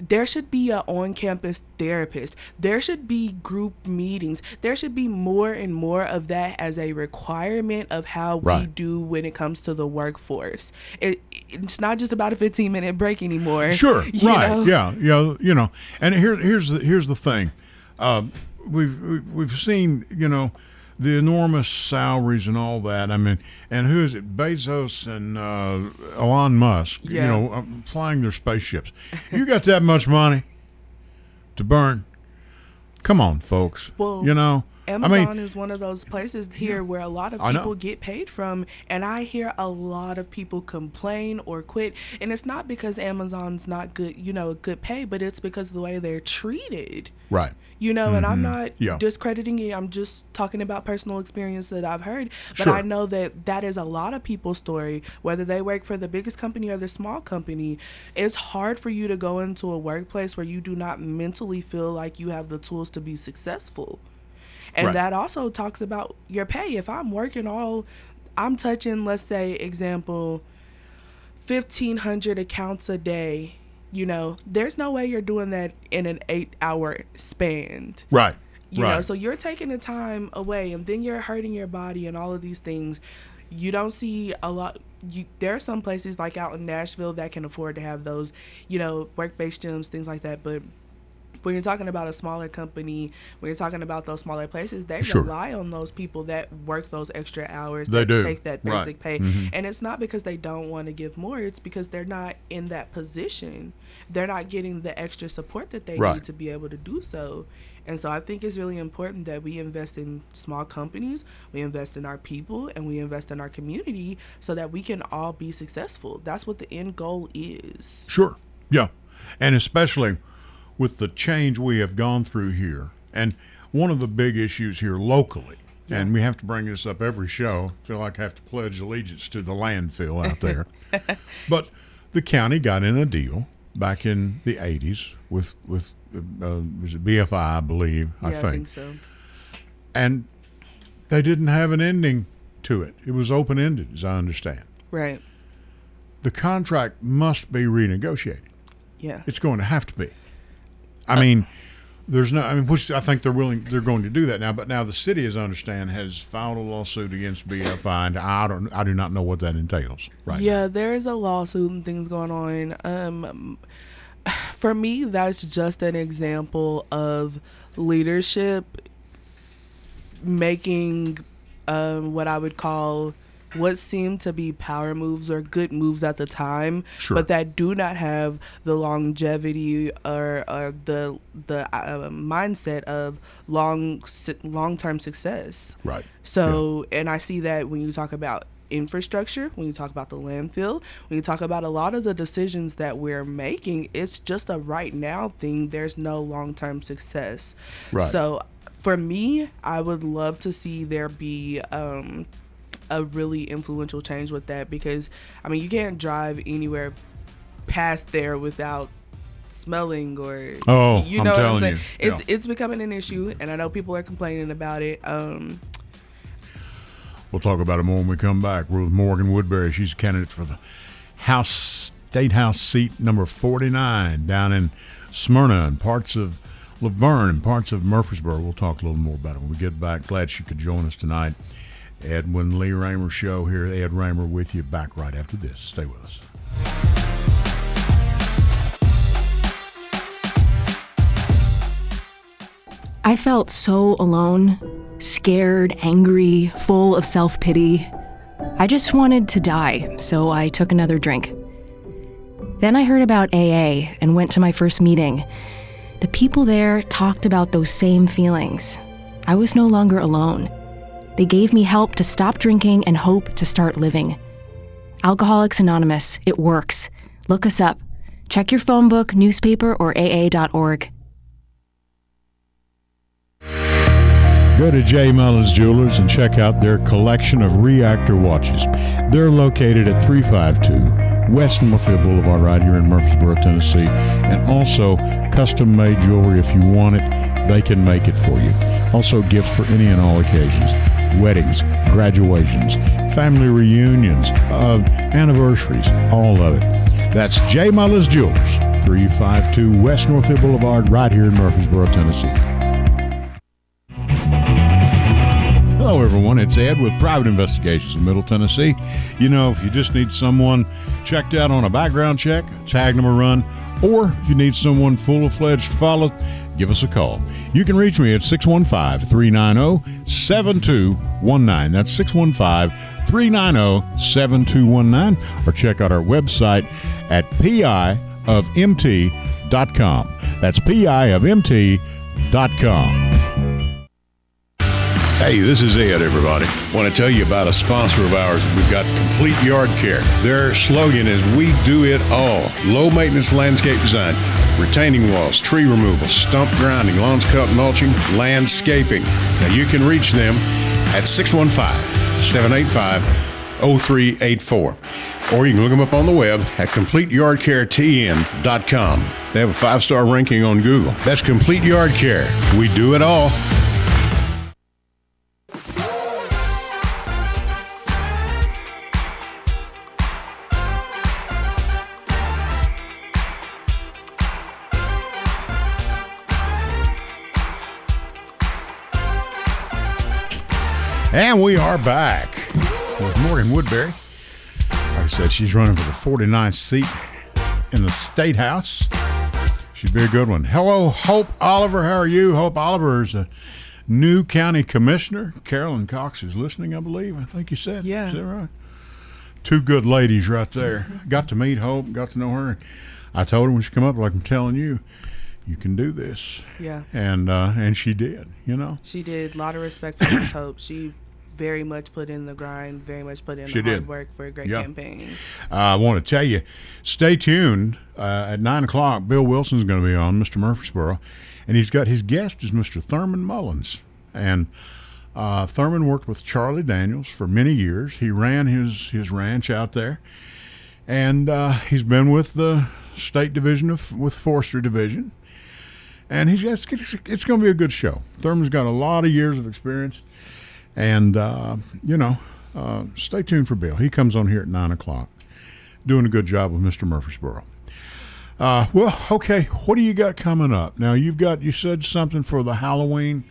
there should be a on-campus therapist there should be group meetings there should be more and more of that as a requirement of how we do when it comes to the workforce it, it's not just about a 15 minute break anymore Sure. right. know? Yeah. Yeah. You know. And here, here's the here's the thing. Uh, we've we've- we've seen you know the enormous salaries and all that. I mean, and who is it? Bezos and uh, Elon Musk. Yeah. You know, um, flying their spaceships. You got that much money to burn? Come on, folks. Well, you know. Amazon I mean, is one of those places here where a lot of people get paid from, and I hear a lot of people complain or quit. And it's not because Amazon's not good, you know, good pay, but it's because of the way they're treated. right. You know, and I'm not Mm-hmm. Yeah. discrediting it. I'm just talking about personal experience that I've heard. But Sure. I know that that is a lot of people's story, whether they work for the biggest company or the small company. It's hard for you to go into a workplace where you do not mentally feel like you have the tools to be successful. And Right. that also talks about your pay. If I'm working all, I'm touching, let's say, example, 1,500 accounts a day. You know, there's no way you're doing that in an eight hour span. Right. You right. know, so you're taking the time away and then you're hurting your body and all of these things. You don't see a lot. You, there are some places like out in Nashville that can afford to have those, you know, work based gyms, things like that. But when you're talking about a smaller company, when you're talking about those smaller places, they Sure. rely on those people that work those extra hours, They that do. take that Right. basic pay. Mhm. And it's not because they don't want to give more, it's because they're not in that position. They're not getting the extra support that they Right. need to be able to do so. And so I think it's really important that we invest in small companies, we invest in our people, and we invest in our community so that we can all be successful. That's what the end goal is. Sure. Yeah. And especially with the change we have gone through here. And one of the big issues here locally, and we have to bring this up every show, I feel like I have to pledge allegiance to the landfill out there. but the county got in a deal back in the 80s with, with uh, was it BFI, I believe, I yeah, think. I think so. And they didn't have an ending to it. It was open ended, as I understand. Right. The contract must be renegotiated. Yeah. It's going to have to be. I mean, There's no, I mean, which I think they're willing, they're going to do that now. But now the city, as I understand, has filed a lawsuit against BFI, and I don't, I do not know what that entails. Right. Yeah, there's a lawsuit and things going on. Um, for me, that's just an example of leadership making um, what I would call what seemed to be power moves or good moves at the time, Sure. but that do not have the longevity or, or the the uh, mindset of long long term success. Right. So, and I see that when you talk about infrastructure, when you talk about the landfill, when you talk about a lot of the decisions that we're making, it's just a right now thing. There's no long term success. Right. So, for me, I would love to see there be um, a really influential change with that because, I mean, you can't drive anywhere past there without smelling or Oh, you I'm know what I'm saying. you, It's yeah. it's becoming an issue, and I know people are complaining about it. Um, We'll talk about it more when we come back. We're with Morgan Woodberry. She's a candidate for the House State House seat number 49 down in Smyrna and parts of La Vergne and parts of Murfreesboro. We'll talk a little more about it when we get back. Glad she could join us tonight. Edwin Lee Raymer show here. Ed Raymer with you back right after this. Stay with us. I felt so alone, scared, angry, full of self pity. I just wanted to die, so I took another drink. Then I heard about AA and went to my first meeting. The people there talked about those same feelings. I was no longer alone. They gave me help to stop drinking and hope to start living. Alcoholics Anonymous, it works. Look us up. Check your phone book, newspaper, or AA.org. Go to J. Mullins Jewelers and check out their collection of reactor watches. They're located at 352 West Northfield Boulevard, right here in Murfreesboro, Tennessee. And also, custom made jewelry if you want it, they can make it for you. Also, gifts for any and all occasions weddings, graduations, family reunions, uh, anniversaries, all of it. That's J. Mullins Jewelers, 352 West Northfield Boulevard, right here in Murfreesboro, Tennessee. Hello, everyone. It's Ed with Private Investigations in Middle Tennessee. You know, if you just need someone checked out on a background check, tag them a run, or if you need someone full fledged follow, give us a call. You can reach me at 615 390 7219. That's 615 390 7219. Or check out our website at piofmt.com. That's piofmt.com. Hey, this is Ed, everybody. Want to tell you about a sponsor of ours. We've got Complete Yard Care. Their slogan is We Do It All. Low maintenance landscape design, retaining walls, tree removal, stump grinding, lawns cut mulching, landscaping. Now you can reach them at 615 785 0384. Or you can look them up on the web at CompleteYardCareTN.com. They have a five star ranking on Google. That's Complete Yard Care. We do it all. And we are back with Morgan Woodberry. Like I said, she's running for the 49th seat in the State House. She'd be a good one. Hello, Hope Oliver. How are you? Hope Oliver is a new county commissioner. Carolyn Cox is listening, I believe. I think you said. Yeah. Is that right? Two good ladies right there. Got to meet Hope, got to know her. I told her when she come up, like I'm telling you, you can do this. yeah. And uh, and she did, you know. She did a lot of respect for Miss Hope. She very much put in the grind, very much put in She the hard work for a great Yeah. campaign. Uh, I want to tell you, stay tuned. Uh, at 9 o'clock, Bill Wilson's going to be on, Mr. Murfreesboro, and he's got his guest is Mr. Thurman Mullins. And uh, Thurman worked with Charlie Daniels for many years. He ran his, his ranch out there, and uh, he's been with the state division of with forestry division. And he's it's, it's going to be a good show. Thurman's got a lot of years of experience, and uh, you know, uh, stay tuned for Bill. He comes on here at nine o'clock, doing a good job with Mr. Murfreesboro. Uh, well, okay. What do you got coming up now? You've got you said something for the Halloween,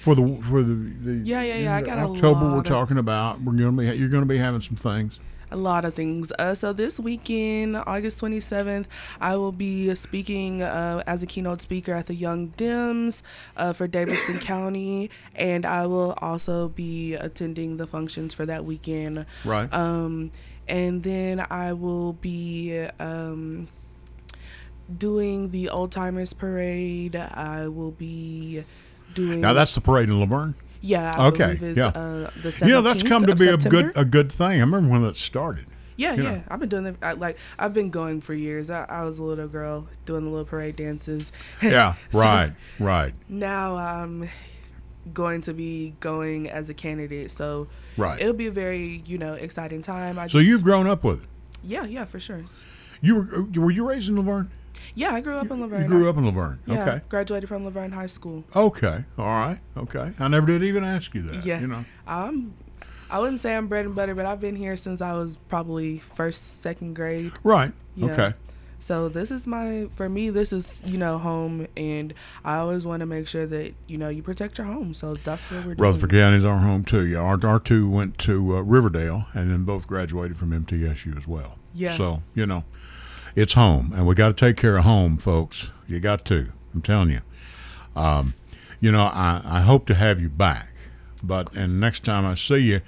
for the for the, the Yeah, yeah, yeah, I got October. we're of- talking about. We're gonna be you're gonna be having some things. A lot of things. Uh, so this weekend, August 27th, I will be speaking uh, as a keynote speaker at the Young Dems uh, for Davidson County, and I will also be attending the functions for that weekend. Right. Um, and then I will be um, doing the Old Timers Parade. I will be doing. now that's the parade in La Vergne. Yeah. I okay, is, yeah. Uh, the You know that's come to be a good a good thing. I remember when that started. Yeah, you yeah. know. I've been doing it. Like I've been going for years. I, I was a little girl doing the little parade dances. Yeah. So right. Right. Now I'm going to be going as a candidate, so Right. it'll be a very you know exciting time. I So just- you've grown up with it. yeah yeah for sure. You were were you raised in La Vergne? Yeah, I grew up in La Vergne. You grew up in La Vergne. Yeah, Okay. graduated from La Vergne High School. Okay. All right. Okay. I never did even ask you that. Yeah, You know. I'm. I wouldn't say I'm bread and butter, but I've been here since I was probably first, second grade. Right. Yeah. Okay. So this is my for me this is you know home and I always want to make sure that you know you protect your home. So that's what we're doing. Rutherford is our home too. Yeah, our, our two went to uh, Riverdale and then both graduated from MTSU as well. Yeah. So you know, it's home, and we got to take care of home, folks. You got to. I'm telling you. Um, you know, I, I hope to have you back, but and next time I see you,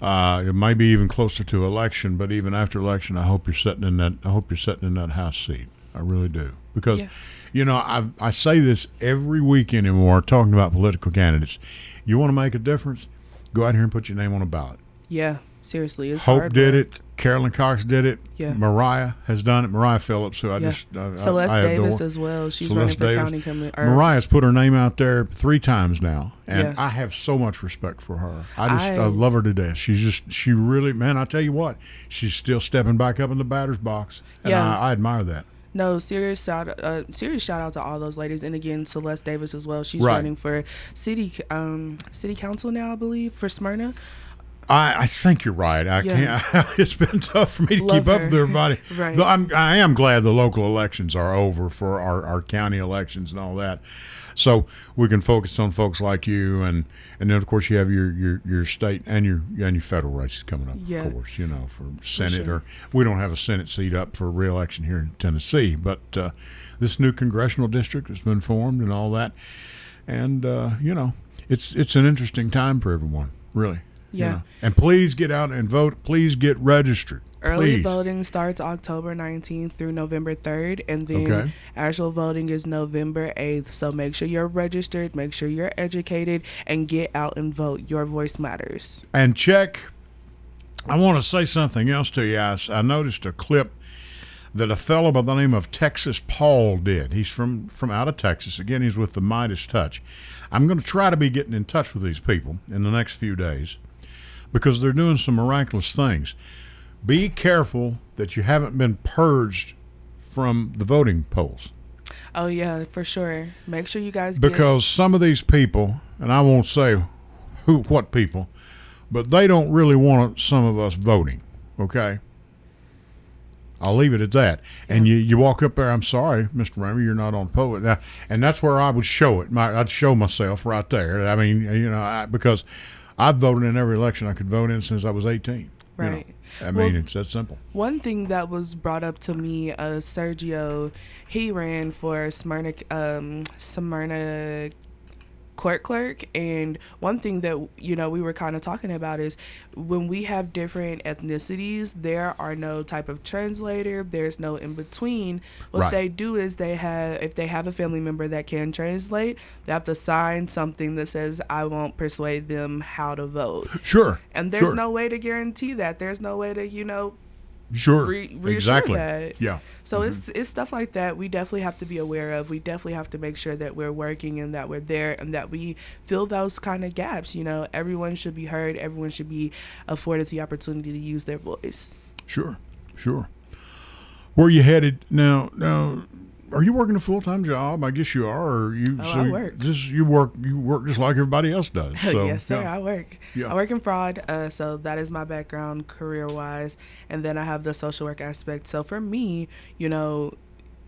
uh, it might be even closer to election. But even after election, I hope you're sitting in that. I hope you're sitting in that house seat. I really do because, Yeah. you know, I I say this every weekend anymore talking about political candidates. You want to make a difference? Go out here and put your name on a ballot. Yeah, seriously, it's Hope hard did work. it. Carolyn Cox did it. Yeah. Mariah has done it. Mariah Phillips, who I Yeah. just I, Celeste I, I Davis as well. She's Celeste running for Davis. county commi- or- Mariah's put her name out there three times now, and Yeah. I have so much respect for her. I just I, I- love her to death. She's just she really man. I tell you what, she's still stepping back up in the batter's box, and Yeah. I, I admire that. No, serious shout uh, serious shout out to all those ladies, and again Celeste Davis as well. She's Right. running for city um city council now, I believe, for Smyrna. I, I think you're right. I Yeah. can't. It's been tough for me to Love keep up with everybody. Right. I'm, I am glad the local elections are over for our, our county elections and all that, so we can focus on folks like you and and then of course you have your your, your state and your and your federal races coming up. Yeah. Of course, you know for senate sure. or we don't have a senate seat up for reelection here in Tennessee, but uh, this new congressional district has been formed and all that, and uh, you know it's it's an interesting time for everyone, really. Yeah. And please get out and vote. Please get registered. Early Please. voting starts October 19th through November 3rd, and then Okay. actual voting is November 8th. So make sure you're registered, make sure you're educated, and get out and vote. Your voice matters. And check. I want to say something else to you. I, I noticed a clip that a fellow by the name of Texas Paul did. He's from from out of Texas. Again, he's with the Midas Touch. I'm going to try to be getting in touch with these people in the next few days because they're doing some miraculous things. Be careful that you haven't been purged from the voting polls. Oh yeah, for sure. Make sure you guys get because some of these people, and I won't say who, what people, but they don't really want some of us voting. Okay, I'll leave it at that. And you, you walk up there. I'm sorry, Mr. Raymer, you're not on poet. Now, and that's where I would show it. My, I'd show myself right there. I mean, you know, I, because I've voted in every election I could vote in since I was 18. you know. Right. I mean, Well- it's that simple. One thing that was brought up to me, uh, Sergio, he ran for Smyrna, um, Smyrna court clerk, and one thing that you know we were kind of talking about is when we have different ethnicities, there are no type of translator. There's no in between. What Right. they do is they have, if they have a family member that can translate, they have to sign something that says, "I won't persuade them how to vote." Sure. And there's sure, no way to guarantee that. There's no way to, you know, sure re- reassure exactly. that. Yeah. So it's mm-hmm. it's stuff like that we definitely have to be aware of. We definitely have to make sure that we're working and that we're there and that we fill those kind of gaps. You know, everyone should be heard. Everyone should be afforded the opportunity to use their voice. Sure, sure. Where you headed now? Now, are you working a full time job? I guess you are. Or you? Oh, I work. Just you work. You work just like everybody else does. So, yes, sir. yeah. I work. Yeah. I work in fraud, uh, so that is my background career wise, and then I have the social work aspect. So for me, you know,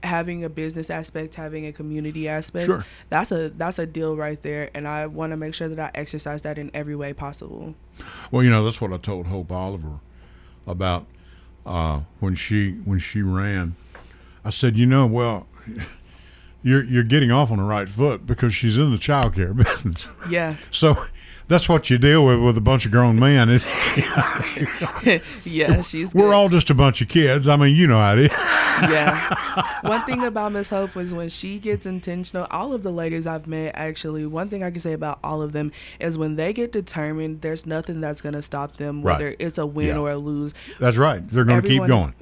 having a business aspect, having a community aspect, Sure. that's a that's a deal right there. And I want to make sure that I exercise that in every way possible. Well, you know that's what I told Hope Oliver about uh, when she when she ran. I said, you know, well, you're you're getting off on the right foot because she's in the child care business. Yeah, So that's what you deal with with a bunch of grown men. It, yeah, she's. we're all just a bunch of kids. I mean, you know how it is. yeah. One thing about Miss Hope was when she gets intentional, all of the ladies I've met actually, one thing I can say about all of them is when they get determined, there's nothing that's going to stop them, Right. whether it's a win Yeah. or a lose. That's right. They're going to keep going.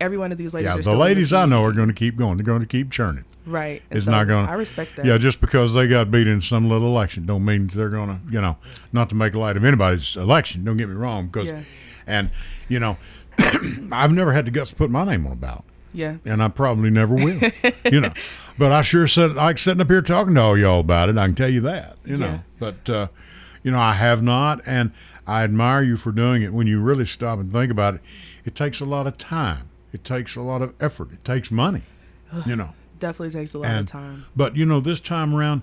Every one of these ladies Yeah, the still in the ladies I know are going to keep going. They're going to keep churning. Right. And It's so not going to. I respect that. Yeah, just because they got beat in some little election, don't mean they're going to. You know, not to make light of anybody's election. Don't get me wrong, because, Yeah. and you know, I've never had the guts to put my name on a ballot, Yeah. and I probably never will. you know, but I sure said like sitting up here talking to all y'all about it. I can tell you that. You know, Yeah. but uh, you know, I have not, and I admire you for doing it. When you really stop and think about it, it takes a lot of time. It takes a lot of effort. It takes money. You know. Definitely takes a lot And- of time. But you know, this time around,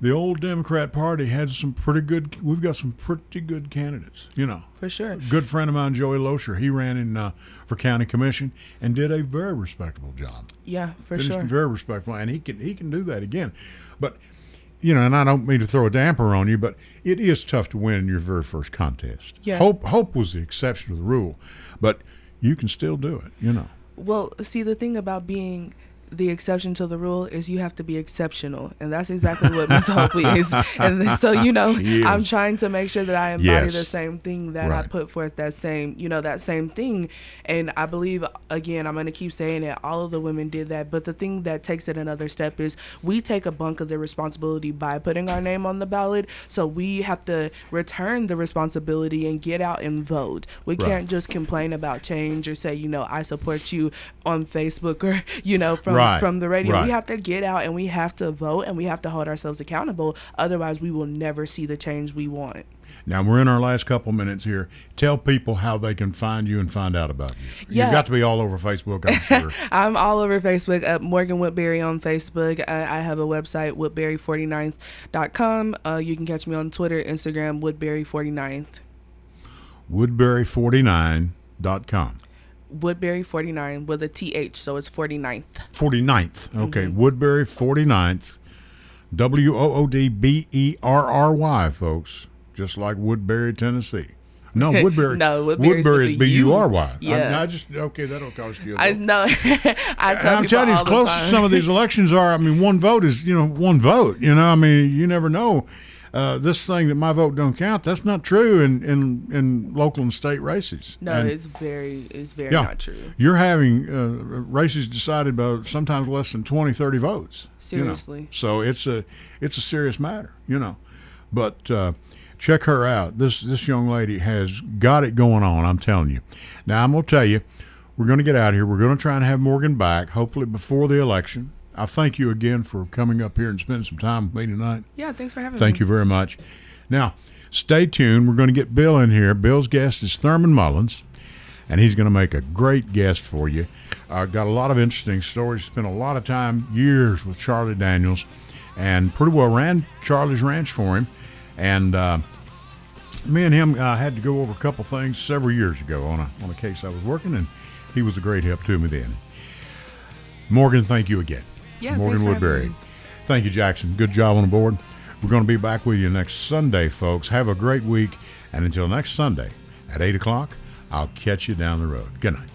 the old Democrat Party had some pretty good. We've got some pretty good candidates. You know, For sure. good friend of mine, Joey Loescher, he ran in uh, for county commission and did a very respectable job. Yeah, for Finished sure. very respectable, and he can he can do that again. But you know, and I don't mean to throw a damper on you, but it is tough to win your very first contest. Yeah. Hope hope was the exception to the rule, but you can still do it. You know. Well, see, the thing about being the exception to the rule is you have to be exceptional, and that's exactly what Miss Hope is. And so, you know, Yes. I'm trying to make sure that I embody Yes. the same thing that I put forth. That same, you know, that same thing. And I believe, again, I'm going to keep saying it. All of the women did that, but the thing that takes it another step is we take a bunk of the responsibility by putting our name on the ballot. So we have to return the responsibility and get out and vote. We Right. can't just complain about change or say, you know, I support you on Facebook or, you know, from Right, from the radio. right. We have to get out and we have to vote and we have to hold ourselves accountable. Otherwise, we will never see the change we want. Now we're in our last couple minutes here. Tell people how they can find you and find out about you. Yeah. You've got to be all over Facebook, I'm sure. I'm all over Facebook. Uh, Morgan Woodberry on Facebook. I, I have a website, woodberry49th.com. Uh, you can catch me on Twitter, Instagram, Woodberry49th. Woodberry49.com. Woodberry 49 with a TH, so it's 49th. 49th. Okay, Mm-hmm. Woodberry 49th. W O O D B E R R Y, folks. Just like Woodbury, Tennessee. No, Woodbury. No, Woodbury's Woodbury is B U R Y. Yeah. I, I just okay. That'll cost you. I know. I tell I'm telling you, as close as some of these elections are, I mean, one vote is you know one vote. You know, I mean, you never know. Uh, this thing that my vote don't count. That's not true in in, in local and state races. No, And- it's very, it's very yeah, not true. You're having uh, races decided by sometimes less than 20, 30 votes. you know. Seriously. So it's a it's a serious matter, you know. But uh, check her out. This this young lady has got it going on. I'm telling you. Now I'm gonna tell you, we're gonna get out of here. We're gonna try and have Morgan back, hopefully before the election. I thank you again for coming up here and spending some time with me tonight. Yeah, thanks for having me. Thank you very much. Now, stay tuned. We're going to get Bill in here. Bill's guest is Thurman Mullins, and he's going to make a great guest for you. Uh, got a lot of interesting stories. Spent a lot of time, years with Charlie Daniels, and pretty well ran Charlie's ranch for him. And uh, me and him uh, had to go over a couple things several years ago on a on a case I was working, and he was a great help to me then. Morgan, thank you again. Yeah, Morgan thanks for having Woodberry. Thank you, Jackson. Good job on the board. We're going to be back with you next Sunday, folks. Have a great week. And until next Sunday at 8 o'clock, I'll catch you down the road. Good night.